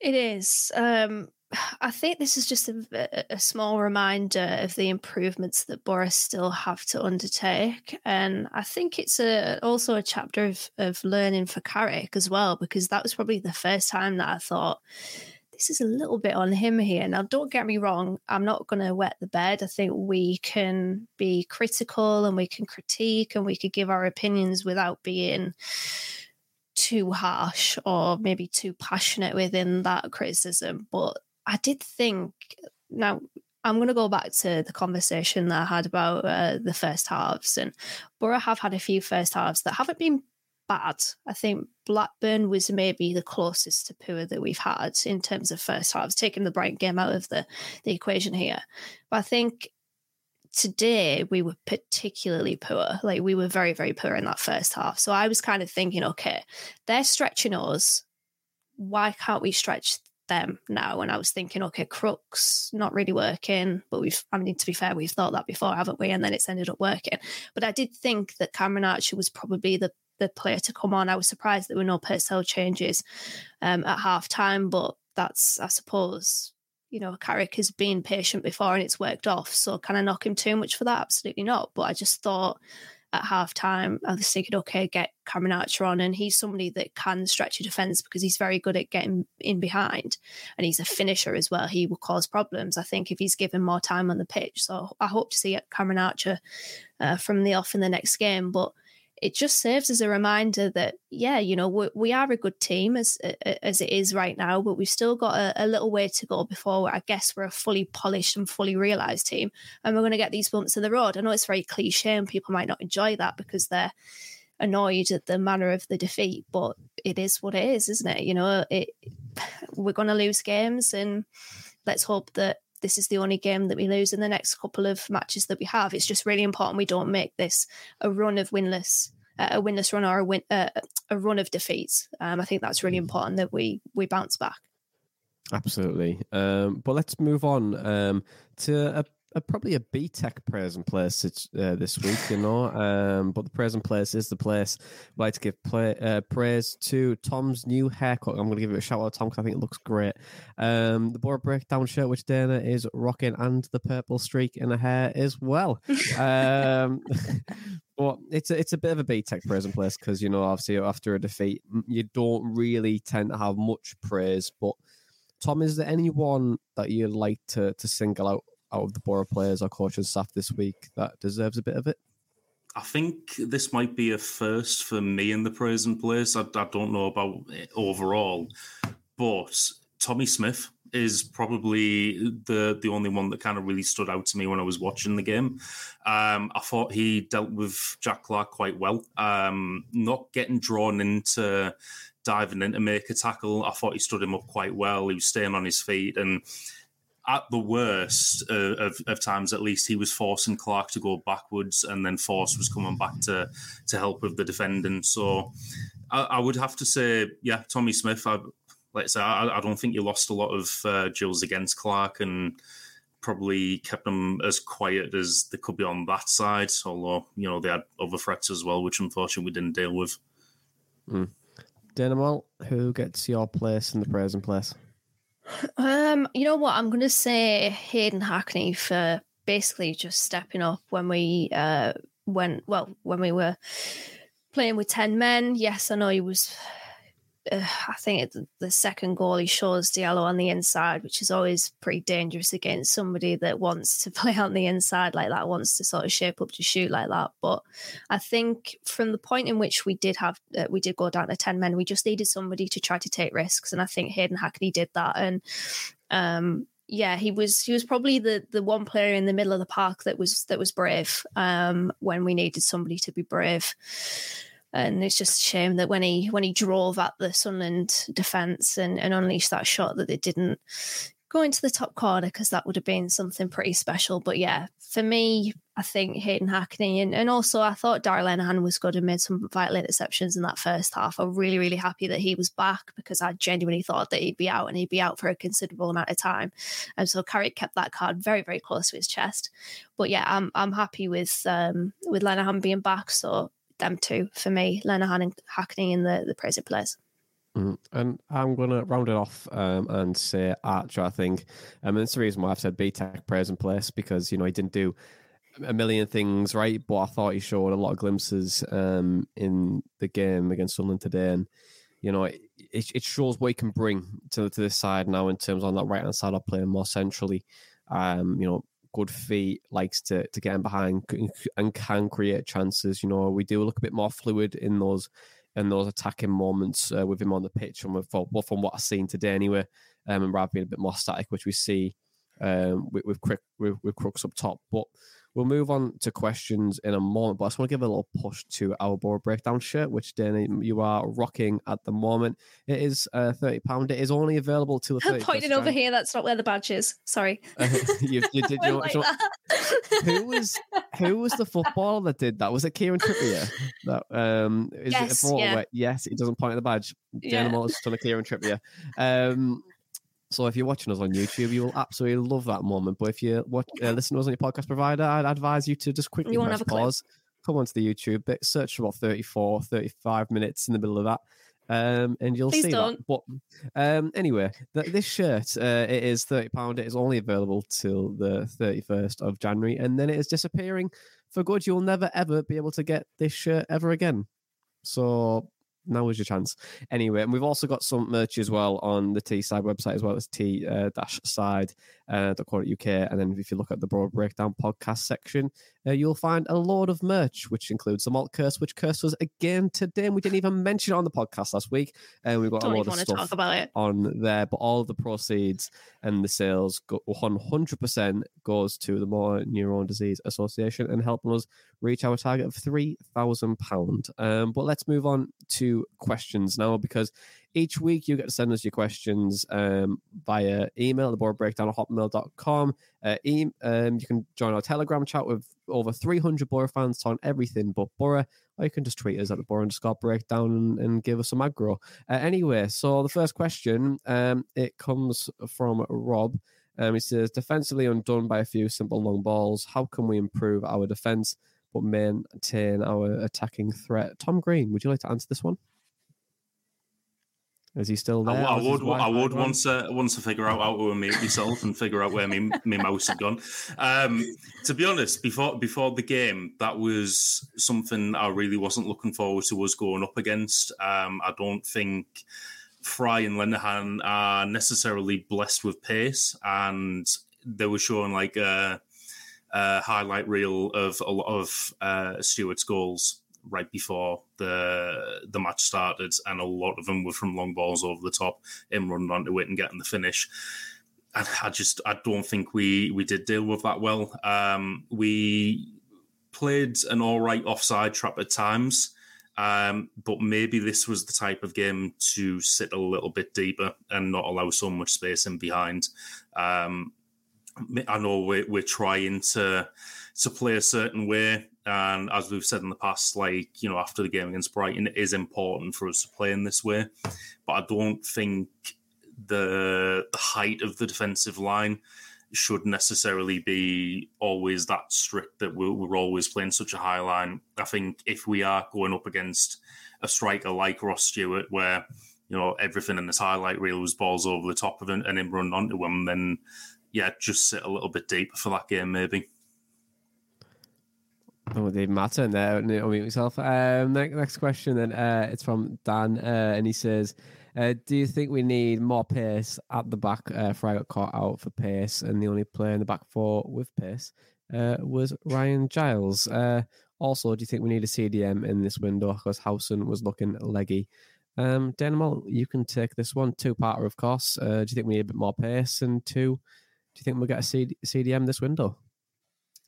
S5: It is. Um, [sighs] I think this is just a, a small reminder of the improvements that Boro still have to undertake, and I think it's a also a chapter of of learning for Carrick as well, because that was probably the first time that I thought this is a little bit on him here. Now, don't get me wrong, I'm not going to wet the bed. I think we can be critical and we can critique and we could give our opinions without being too harsh or maybe too passionate within that criticism. But I did think now I'm going to go back to the conversation that I had about uh, the first halves, and Boro have had a few first halves that haven't been bad. I think Blackburn was maybe the closest to poor that we've had in terms of first halves, taking the Brighton game out of the, the equation here. But I think today we were particularly poor. Like we were very, very poor in that first half. So I was kind of thinking, okay, they're stretching us. Why can't we stretch them now? And I was thinking, okay, Crooks not really working, but we've, I mean, to be fair, we've thought that before, haven't we? And then it's ended up working. But I did think that Cameron Archer was probably the the player to come on. I was surprised there were no personnel changes um, at half time, but that's, I suppose, you know, Carrick has been patient before and it's worked off. So can I knock him too much for that? Absolutely not. But I just thought at half time, I was thinking, okay, get Cameron Archer on. And he's somebody that can stretch a defence because he's very good at getting in behind. And he's a finisher as well. He will cause problems, I think, if he's given more time on the pitch. So I hope to see Cameron Archer uh, from the off in the next game. But it just serves as a reminder that yeah you know we, we are a good team as as it is right now but we've still got a, a little way to go before i guess we're a fully polished and fully realized team and we're going to get these bumps in the road. I know it's very cliche and people might not enjoy that because they're annoyed at the manner of the defeat but it is what it is isn't it? You know it [sighs] we're going to lose games and let's hope that this is the only game that we lose in the next couple of matches that we have. It's just really important we don't make this a run of winless, uh, a winless run or a win, uh, a run of defeats. Um, I think that's really important that we we bounce back.
S2: Absolutely. Um, but let's move on um, to a a, probably a BTEC present place uh, this week, you know. Um, but the present place is the place I'd like to give play, uh, praise to Tom's new haircut. I'm going to give it a shout out, Tom, because I think it looks great. Um, the Boro Breakdown shirt, which Dana is rocking, and the purple streak in her hair as well. [laughs] um, [laughs] but it's a, it's a bit of a BTEC present place because, you know, obviously after a defeat, you don't really tend to have much praise. But Tom, is there anyone that you'd like to, to single out out of the Boro players or coaching staff this week that deserves a bit of it?
S6: I think this might be a first for me in the present place. I, I don't know about it overall, but Tommy Smith is probably the the only one that kind of really stood out to me when I was watching the game. Um, I thought he dealt with Jack Clarke quite well, um, not getting drawn into diving in to make a tackle. I thought he stood him up quite well. He was staying on his feet and. At the worst uh, of, of times, at least he was forcing Clarke to go backwards, and then Forss was coming back to to help with the defending. So, I, I would have to say, yeah, Tommy Smith. I, I say, I, I don't think you lost a lot of uh, drills against Clarke, and probably kept them as quiet as they could be on that side. Although you know they had other threats as well, which unfortunately we didn't deal with.
S2: Mm. Dynamo, who gets your place in the present place?
S5: Um, you know what? I'm going to say Hayden Hackney for basically just stepping up when we uh went well when we were playing with ten men. Yes, I know he was uh, I think the second goal he shows Diallo on the inside, which is always pretty dangerous against somebody that wants to [laughs] play on the inside like that, wants to sort of shape up to shoot like that. But I think from the point in which we did have, uh, we did go down to ten men, we just needed somebody to try to take risks, and I think Hayden Hackney did that. And um, yeah, he was he was probably the the one player in the middle of the park that was that was brave um, when we needed somebody to be brave and it's just a shame that when he when he drove at the Sunderland defence and, and unleashed that shot that it didn't go into the top corner because that would have been something pretty special. But yeah, for me, I think Hayden Hackney and, and also I thought Darragh Lenihan was good and made some vital interceptions in that first half. I'm really, really happy that he was back because I genuinely thought that he'd be out and he'd be out for a considerable amount of time. And so Carrick kept that card very, very close to his chest. But yeah, I'm I'm happy with um with Lenihan being back. So them two for me, Lenihan and Hackney in the, the present players.
S2: Mm, and I'm going to round it off um, and say Archer, I think. Um, and it's the reason why I've said BTEC present place because, you know, he didn't do a million things right, but I thought he showed a lot of glimpses um, in the game against Sunderland today. And, you know, it, it shows what he can bring to, to this side now in terms on that right hand side of playing more centrally. Um, you know, good feet, likes to to get in behind and can create chances. You know, we do look a bit more fluid in those in those attacking moments uh, with him on the pitch, and well, from what I've seen today anyway, um, and rather being a bit more static, which we see um, with with, with, with Crooks up top, but. We'll move on to questions in a moment, but I just want to give a little push to our Boro breakdown shirt, which Danny you are rocking at the moment. It is uh, thirty pound. It is only available to the.
S5: I'm pointing over here. That's not where the badge is. Sorry. Uh, [laughs]
S2: you, you, [laughs] did. You know, like who was who was the footballer that did that? Was it Kieran Trippier? That um, is
S5: yes,
S2: it
S5: yeah.
S2: Yes, he doesn't point at the badge. Yeah. Dynamo is still a Kieran Trippier. Um, so if you're watching us on YouTube, you will absolutely love that moment. But if you watch, uh, listen to us on your podcast provider, I'd advise you to just quickly press pause, come onto the YouTube bit, search for about 34, 35 minutes in the middle of that. Um, and you'll
S5: Please
S2: see
S5: don't.
S2: that. But um, anyway, th- this shirt uh, it is thirty pound. It is only available till the thirty first of January, and then it is disappearing for good. You'll never ever be able to get this shirt ever again. So now is your chance. Anyway, and we've also got some merch as well on the T side website as well as T uh, dash side uh, UK. And then if you look at the Boro breakdown podcast section, uh, you'll find a load of merch, which includes the malt curse, which cursed us again today. And we didn't even mention it on the podcast last week. And we've got
S5: Don't
S2: a lot of
S5: want to talk
S2: stuff
S5: about it.
S2: on there, but all the proceeds and the sales go 100% goes to the Motor Neuron Disease Association and helping us reach our target of £3,000. Um, but let's move on to questions now because each week you get to send us your questions um, via email, the Boro breakdown at hotmail.com. Uh, e- um, you can join our Telegram chat with over 300 Boro fans on everything but Boro, or you can just tweet us at the Boro underscore breakdown and, and give us some aggro. Uh, anyway, so the first question, um, it comes from Rob. Um, he says, defensively undone by a few simple long balls. How can we improve our defense but maintain our attacking threat? Tom Green, would you like to answer this one? Is he still there?
S6: I, I would, I would once, uh, once to figure out how to unmute myself and figure out where my, my mouse had gone. Um, to be honest, before before the game, that was something I really wasn't looking forward to us going up against. Um, I don't think Fry and Lenihan are necessarily blessed with pace, and they were showing like a, uh, highlight reel of a lot of uh, Stewart's goals right before the the match started, and a lot of them were from long balls over the top, him running onto it and getting the finish. And I just I don't think we we did deal with that well. Um, we played an all right offside trap at times. Um, but maybe this was the type of game to sit a little bit deeper and not allow so much space in behind. Um, I know we're, we're trying to to play a certain way, and as we've said in the past, like you know, after the game against Brighton, it is important for us to play in this way. But I don't think the the height of the defensive line should necessarily be always that strict that we're, we're, always playing such a high line. I think if we are going up against a striker like Ross Stewart, where you know everything in this highlight reel was balls over the top of him and him run onto him, then yeah, just sit a little bit deeper for that game maybe.
S2: Oh, Dave Matter there. I'll mute myself. Um, next, next question, then uh, it's from Dan, uh, and he says, uh, do you think we need more pace at the back? Uh, Fry got caught out for pace, and the only player in the back four with pace uh, was Ryan Giles. Uh, also, do you think we need a CDM in this window because Howson was looking leggy? Um, Danimal, you can take this one. Two parter, of course. Uh, do you think we need a bit more pace? And two, do you think we'll get a CD- CDM this window?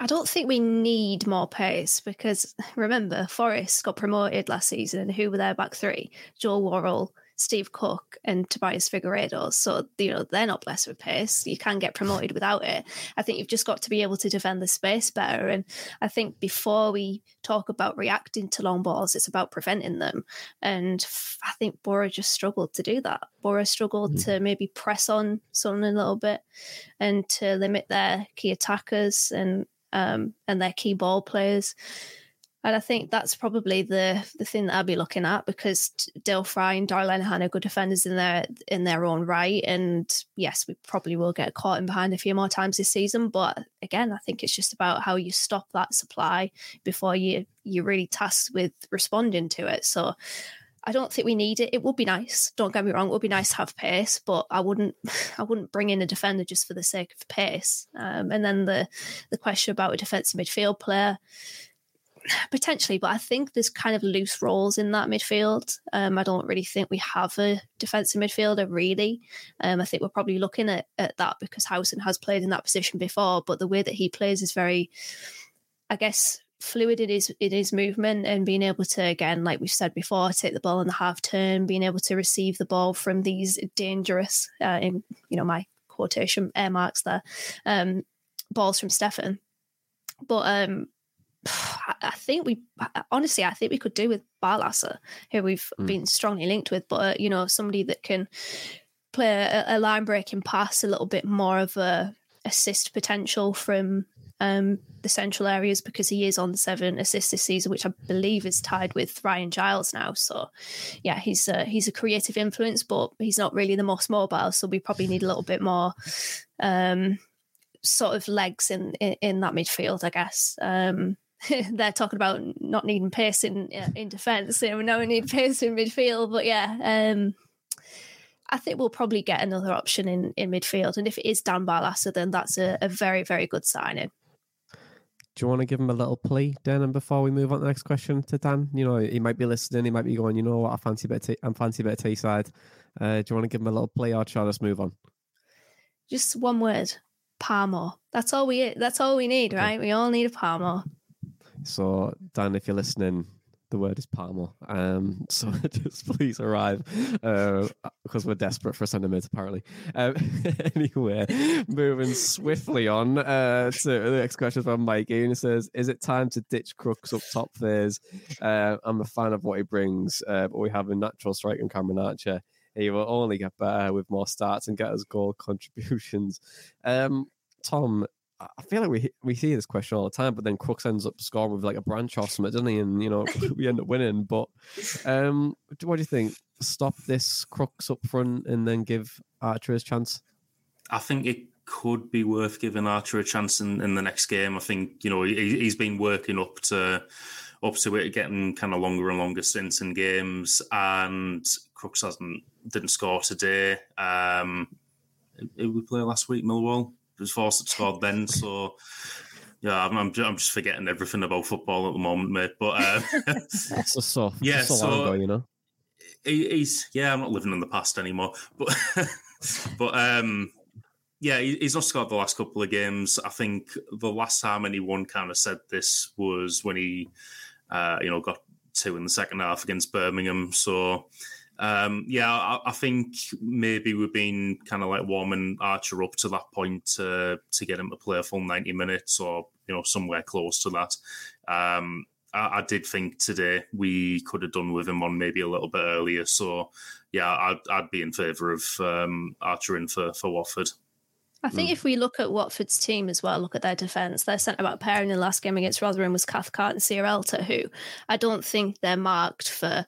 S5: I don't think we need more pace because remember, Forest got promoted last season. And Who were their back three? Joel Worrall, Steve Cook and Tobias Figueiredo. So, you know, they're not blessed with pace. You can get promoted without it. I think you've just got to be able to defend the space better. And I think before we talk about reacting to long balls, it's about preventing them. And I think Boro just struggled to do that. Boro struggled mm. to maybe press on someone a little bit and to limit their key attackers and um, and their key ball players. And I think that's probably the the thing that I'll be looking at because Dael Fry and Darragh Lenihan are good defenders in their in their own right. And yes, we probably will get caught in behind a few more times this season. But again, I think it's just about how you stop that supply before you you're really tasked with responding to it. So I don't think we need it. It would be nice. Don't get me wrong. It would be nice to have pace, but I wouldn't. [laughs] I wouldn't bring in a defender just for the sake of pace. Um, and then the the question about a defensive midfield player potentially, but I think there's kind of loose roles in that midfield. Um, I don't really think we have a defensive midfielder really. Um, I think we're probably looking at, at that because Howson has played in that position before, but the way that he plays is very, I guess, fluid in his in his movement and being able to again, like we've said before, take the ball in the half turn, being able to receive the ball from these dangerous, uh, in you know my quotation air marks there, um, balls from Steffen. But um, [sighs] I think we honestly, I think we could do with Barlaser, who we've mm. been strongly linked with, but uh, you know, somebody that can play a, a line breaking pass, a little bit more of a assist potential from um, the central areas because he is on seven assists this season, which I believe is tied with Ryan Giles now. So, yeah, he's a, he's a creative influence, but he's not really the most mobile. So we probably need a little bit more um, sort of legs in, in, in that midfield, I guess. Um, [laughs] they're talking about not needing pace in in defence. You know, we need pace in midfield. But yeah, um, I think we'll probably get another option in in midfield. And if it is Dan Barlaser, then that's a, a very very good signing.
S2: Do you want to give him a little plea, Dan? And before we move on to the next question to Dan, you know, he might be listening. He might be going, you know what, I fancy a bit. Of t- I'm fancy a bit of Teesside. Uh, do you want to give him a little plea, or shall I just move on?
S5: Just one word: Parmo. That's all we. That's all we need, right? We all need a Parmo.
S2: So, Dan, if you're listening, the word is Parmo. Um, [laughs] so [laughs] just please arrive uh, because we're desperate for a centimetre, apparently. Um, [laughs] anyway, moving swiftly on uh, to the next question from Mike. Ian says, Is it time to ditch Crooks up top phase? Uh, I'm a fan of what he brings, uh, but we have a natural strike in Cameron Archer. He will only get better with more starts and get us goal contributions. Um, Tom, I feel like we we see this question all the time, but then Crooks ends up scoring with like a branch or something, doesn't he? And you know [laughs] we end up winning. But um, what do you think? Stop this Crooks up front and then give Archer his chance.
S6: I think it could be worth giving Archer a chance in, in the next game. I think you know he, has been working up to up to it, getting kind of longer and longer stints in games, and Crooks hasn't didn't score today. Um, who we play last week? Millwall was forced to score then. So Yeah, I'm, I'm, I'm just forgetting everything about football at the moment, mate. But uh, [laughs]
S2: it's just so
S6: yeah,
S2: so, ago, you know.
S6: he, he's yeah, I'm not living in the past anymore. But [laughs] but um, yeah, he, he's not scored the last couple of games. I think the last time anyone kind of said this was when he, uh, you know, got two in the second half against Birmingham. So. Um, yeah, I, I, think maybe we've been kind of like warming Archer up to that point to to get him to play a full ninety minutes or you know somewhere close to that. Um, I, I, did think today we could have done with him on maybe a little bit earlier. So yeah, I'd, I'd be in favour of um, Archer in for for Watford.
S5: I think mm. if we look at Watford's team as well, look at their defence, their centre back pairing in the last game against Rotherham was Cathcart and Sierralta, who I don't think they're marked for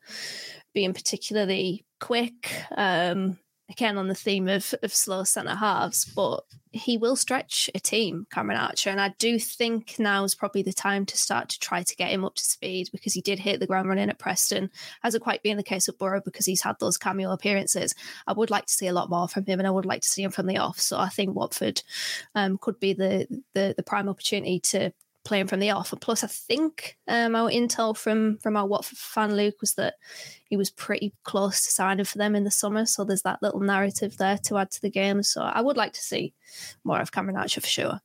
S5: being particularly quick. Um, again, on the theme of, of slow centre halves, but he will stretch a team, Cameron Archer. And I do think now is probably the time to start to try to get him up to speed because he did hit the ground running at Preston. Hasn't quite been the case with Boro because he's had those cameo appearances. I would like to see a lot more from him and I would like to see him from the off. So I think Watford um, could be the, the the prime opportunity to playing from the off. And plus, I think um, our intel from from our Watford fan Luke was that he was pretty close to signing for them in the summer. So there's that little narrative there to add to the game. So I would like to see more of Cameron Archer for sure.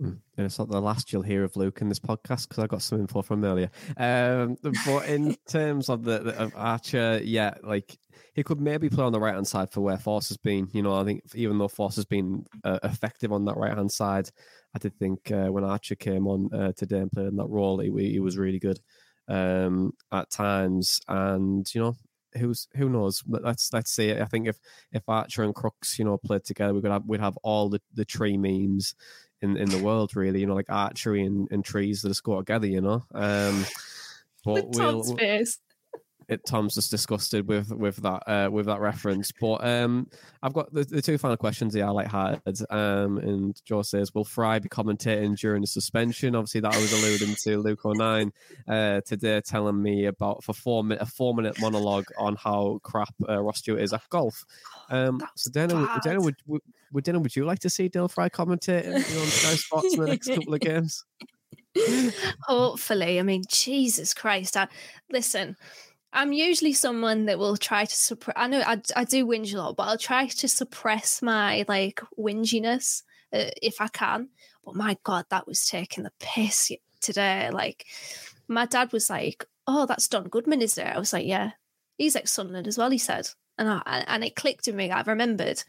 S2: Mm. And it's not the last you'll hear of Luke in this podcast because I got some info from earlier. Um, but in [laughs] terms of the, the of Archer, yeah, like he could maybe play on the right hand side for where Forss has been. You know, I think even though Forss has been uh, effective on that right hand side, I did think uh, when Archer came on uh, today and played in that role, he, he was really good um, at times. And you know, who's who knows? But let's let's see. I think if if Archer and Crooks, you know, played together, we could have we'd have all the the tree memes in in the world. Really, you know, like archery and, and trees that are scored together. You know. Um, [laughs]
S5: but we'll,
S2: it, Tom's just disgusted with with that uh, with that reference. But um, I've got the, the two final questions here. I like hearted. Um, and Joe says, "Will Fry be commentating during the suspension?" Obviously, that I was alluding to Luke O'Nine uh, today, telling me about for four a four minute monologue on how crap uh, Ross Stewart is at golf. Um, so Dana, Dana, would, would, would Dana, would you like to see Dael Fry commentating [laughs] on Sky Sports in the next couple of games? [laughs]
S5: Hopefully, I mean, Jesus Christ! I, listen, I'm usually someone that will try to suppress. I know I, I do whinge a lot, but I'll try to suppress my like whinginess uh, if I can. But my God, that was taking the piss today. Like, my dad was like, "Oh, that's Don Goodman, is there?" I was like, "Yeah, he's ex Sunderland as well." He said, and I, and it clicked in me. I've remembered.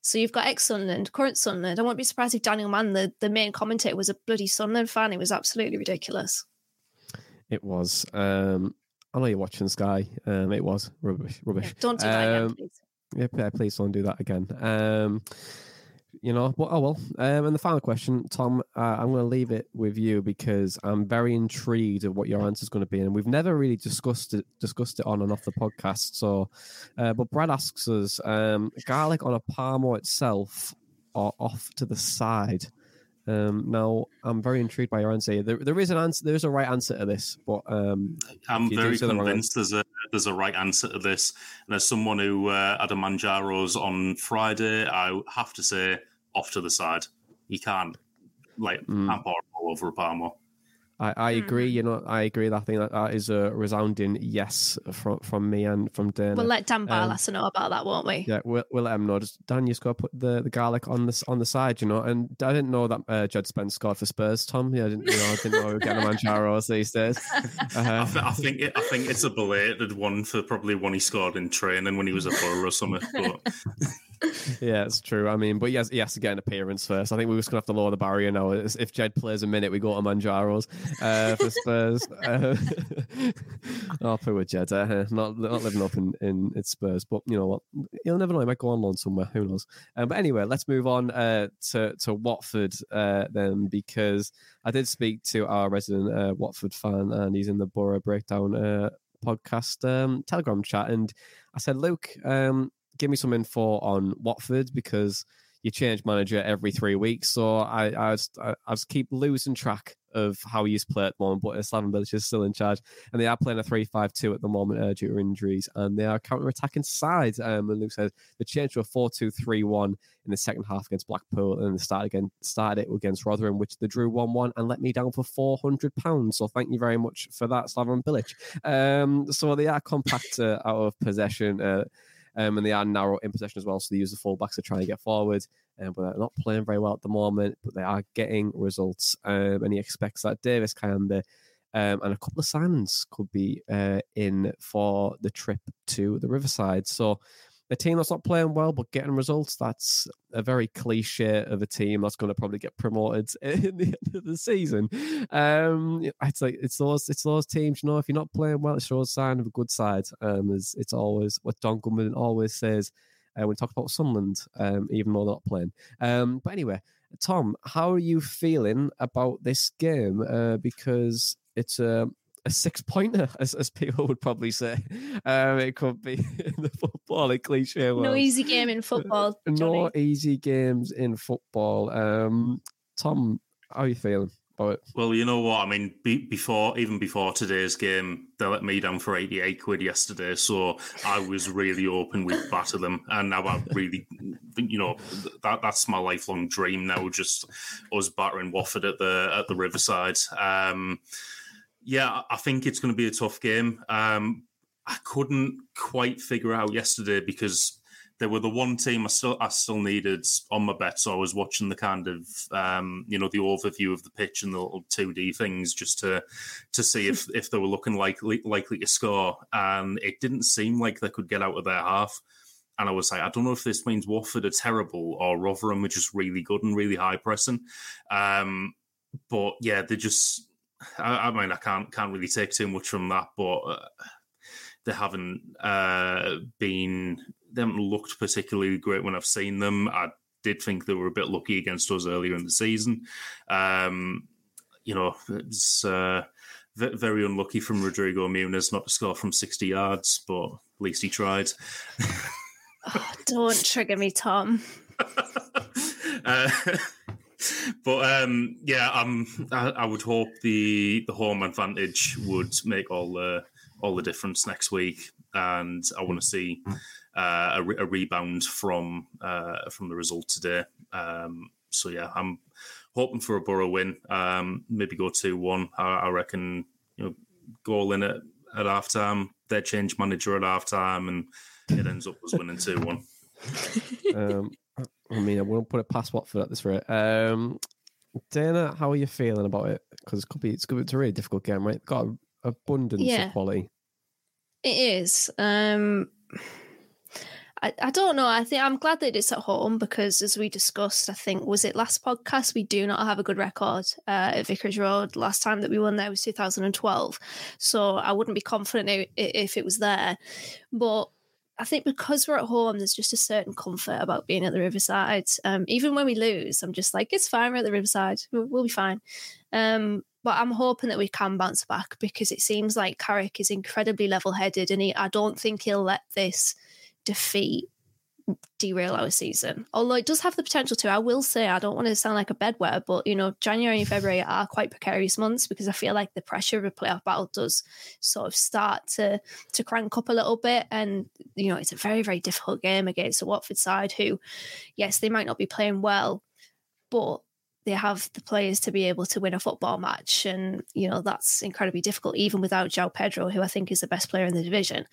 S5: So you've got ex Sunderland, current Sunderland. I won't be surprised if Daniel Mann, the, the main commentator, was a bloody Sunderland fan. It was absolutely ridiculous.
S2: It was. Um, I know you're watching Sky. Um, it was rubbish. Rubbish. Yeah,
S5: don't do that
S2: um,
S5: again, please.
S2: Yeah, please don't do that again. Um, you know, but oh well. Um, and the final question, Tom, uh, I'm going to leave it with you because I'm very intrigued of what your answer is going to be, and we've never really discussed it discussed it on and off the podcast. So, uh, but Brad asks us, um, garlic on a parmo itself or off to the side. Um, now, I'm very intrigued by your answer. There, there is an answer. There is a right answer to this, but um,
S6: I'm very convinced there's a there's a right answer to this. And as someone who uh, had a Manjaro's on Friday, I have to say off to the side. You can't like mm. all over a Parmo.
S2: I, I agree. Mm-hmm. You know, I agree. That I think that, that is a resounding yes from from me and from Dan.
S5: We'll let Dan Barlas um, know about that, won't we?
S2: Yeah, we'll, we'll let him know. Just Dan, you just got to put the, the garlic on the on the side, you know. And I didn't know that uh, Jed Spence scored for Spurs. Tom, yeah, I didn't. You know, I didn't know we were getting a Manjaros these days. [laughs]
S6: Uh-huh. I, th- I, think it, I think it's a belated one for probably one he scored in training when he was a Boro or something. But [laughs]
S2: yeah, it's true. I mean, but yes, he has to get an appearance first. I think we're just gonna have to lower the barrier now. If Jed plays a minute, we go to Manjaros uh, for Spurs. uh, oh, poor Jed, uh, not not living up in, in in Spurs. But you know what? You'll never know. He might go on loan somewhere. Who knows? Um, but anyway, let's move on uh, to to Watford uh, then, because I did speak to our resident uh, Watford fan, and he's in the Boro Breakdown podcast um, Telegram chat, and I said, Luke. Um, give me some info on Watford because you change manager every three weeks. So I I I, I just keep losing track of how he's played at the moment, but Slaven Bilic is still in charge, and they are playing a three-five-two at the moment uh, due to injuries, and they are counter-attacking sides. Um, and Luke says the change to a four-two-three-one in the second half against Blackpool, and they started again started it against Rotherham, which they drew one-one and let me down for four hundred pounds. So thank you very much for that, Slaven Bilic. Um, so they are compact uh, out of possession. Uh, um, and they are narrow in possession as well. So they use the fullbacks to try and get forward. Um, but they're not playing very well at the moment, but they are getting results. Um, and he expects that Davis Kayanda um, and a couple of signings could be uh, in for the trip to the Riverside. So a team that's not playing well but getting results, that's a very cliche of a team that's going to probably get promoted [laughs] in the end of the season. Um, it's like it's those it's those teams, you know, if you're not playing well, it shows a sign of a good side. Um, it's, it's always what Don Goodman always says uh, when we talk about Sunderland, um, even though they're not playing. Um, but anyway, Tom, how are you feeling about this game? Uh, because it's a a six pointer, as, as people would probably say. Um, it could be [laughs] in the football cliche. World.
S5: No easy game in football. Johnny.
S2: No easy games in football. Um, Tom, how are you feeling? About it?
S6: Well, you know what? I mean, be, before even before today's game, they let me down for eighty-eight quid yesterday, so I was really open with batter them, and now I really, you know, that that's my lifelong dream now. Just us battering Watford at the at the Riverside. Um, yeah, I think it's going to be a tough game. Um, I couldn't quite figure out yesterday because they were the one team I still I still needed on my bet. So I was watching the kind of um, you know the overview of the pitch and the little two D things just to to see if [laughs] if they were looking likely likely to score, and it didn't seem like they could get out of their half. And I was like, I don't know if this means Watford are terrible or Rotherham are just really good and really high pressing. Um, but yeah, they just I, I, mean, I can't can't really take too much from that, but uh, they haven't uh, been they haven't looked particularly great when I've seen them. I did think they were a bit lucky against us earlier in the season. Um, you know, it's uh, very unlucky from Rodrigo Muniz not to score from sixty yards, but at least he tried. [laughs]
S5: oh, don't trigger me, Tom. [laughs]
S6: uh, but um, yeah, um, I, I, would hope the the home advantage would make all the all the difference next week, and I want to see uh, a, re- a, rebound from uh, from the result today. Um, so yeah, I'm hoping for a Boro win. Um, maybe go two one. I, I, reckon you know goal in at at half time. They change manager at half time, and it ends up as winning two one. [laughs]
S2: Um, I mean, I won't put it past Watford at this rate. Um, Dana, how are you feeling about it? Because it could be it's, it's a really difficult game, right? Got abundance yeah, of quality.
S5: It is. Um, I, I don't know. I think I'm glad that it's at home because, as we discussed, I think was it last podcast, we do not have a good record uh, at Vicarage Road. Last time that we won there was 2012, so I wouldn't be confident if it was there. But I think because we're at home, there's just a certain comfort about being at the Riverside. Um, even when we lose, I'm just like, it's fine. We're at the Riverside. We'll, we'll be fine. Um, but I'm hoping that we can bounce back because it seems like Carrick is incredibly level-headed, and he, I don't think he'll let this defeat derail our season. Although it does have the potential to. I will say I don't want to sound like a bedwetter, but you know, January and February are quite precarious months because I feel like the pressure of a playoff battle does sort of start to to crank up a little bit. And you know, it's a very, very difficult game against a Watford side who, yes, they might not be playing well, but they have the players to be able to win a football match. And, you know, that's incredibly difficult, even without João Pedro, who I think is the best player in the division.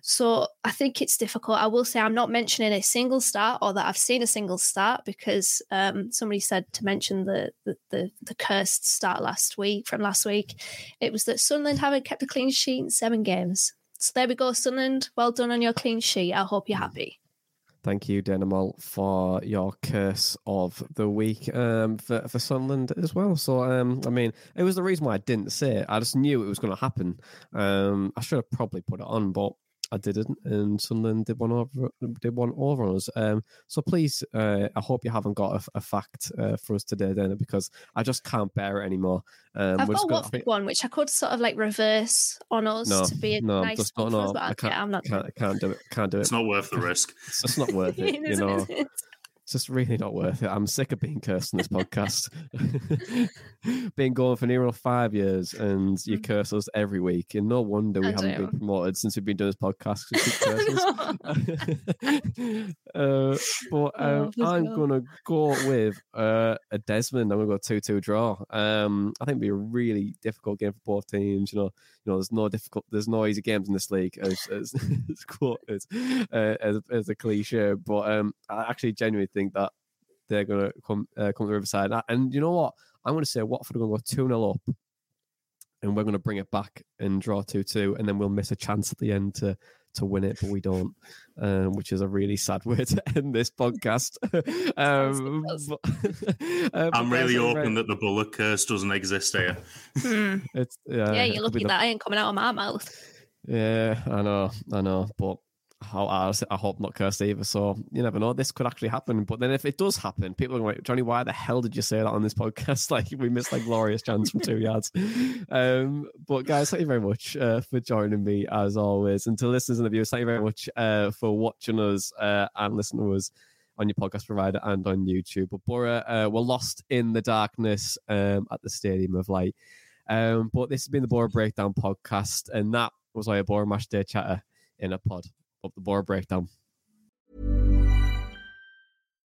S5: So I think it's difficult. I will say I'm not mentioning a single start or that I've seen a single start because um, somebody said to mention the, the, the, the, cursed start last week from last week. It was that Sunderland haven't kept a clean sheet in seven games. So there we go, Sunderland. Well done on your clean sheet. I hope you're happy.
S2: Thank you, Danimal, for your curse of the week um, for, for Sunderland as well. So, um, I mean, it was the reason why I didn't say it. I just knew it was going to happen. Um, I should have probably put it on, but I didn't, and Sunderland did one over did one over us. Um, so please, uh, I hope you haven't got a, a fact uh, for us today, then, because I just can't bear it anymore.
S5: Um, I've got a Watford one, which I could sort of like reverse on us no, to be a no, nice just, no, no,
S2: I can't, I'm not. Can't, can't do it. Can't do it.
S6: It's not worth the [laughs] risk.
S2: it's, it's not worth it. [laughs] you know. It's just really not worth it. I'm sick of being cursed on this podcast. [laughs] being going for nearly five years and you
S5: Mm.
S2: curse us every week. And no wonder we
S5: I
S2: haven't
S5: do.
S2: been promoted since we've been doing this podcast. 'cause you keep [laughs] cursing us. [laughs] uh, but um,
S5: Oh,
S2: I'm going to go with uh, a Desmond. I'm going to go 2 2 draw. Um, I think it'll be a really difficult game for both teams. You know, you know, there's no difficult, there's no easy games in this league, as as as, as, uh, as, as a cliche. But um, I actually genuinely think that they're going to come uh, come to the Riverside. And, and you know what? I'm going to say Watford are going to go 2 0 up, and we're going to bring it back and draw 2 2, and then we'll miss a chance at the end to to win it, but we don't, um, which is a really sad [laughs] way to end this podcast. [laughs] [laughs] um, but, uh,
S6: I'm really
S2: thank you
S6: hoping that the bullet curse doesn't exist here.
S5: Hmm.
S2: It's yeah,
S5: yeah, you're
S2: could
S5: lucky
S2: the-
S5: that ain't coming out of my mouth.
S2: Yeah, I know, I know, but how I, I hope not cursed either. So you never know. This could actually happen. But then if it does happen, people are going, to like, Johnny, why the hell did you say that on this podcast? [laughs] Like we missed like glorious chance from two yards. Um, but guys, thank you very much uh, for joining me as always. And to listeners and the viewers, thank you very much uh, for watching us uh, and listening to us on your podcast provider and on YouTube. But Boro uh, were lost in the darkness um, at the Stadium of Light. Um, but this has been the Boro Breakdown podcast, and that was our Boro Match Day chatter in a pod of the Boro Breakdown.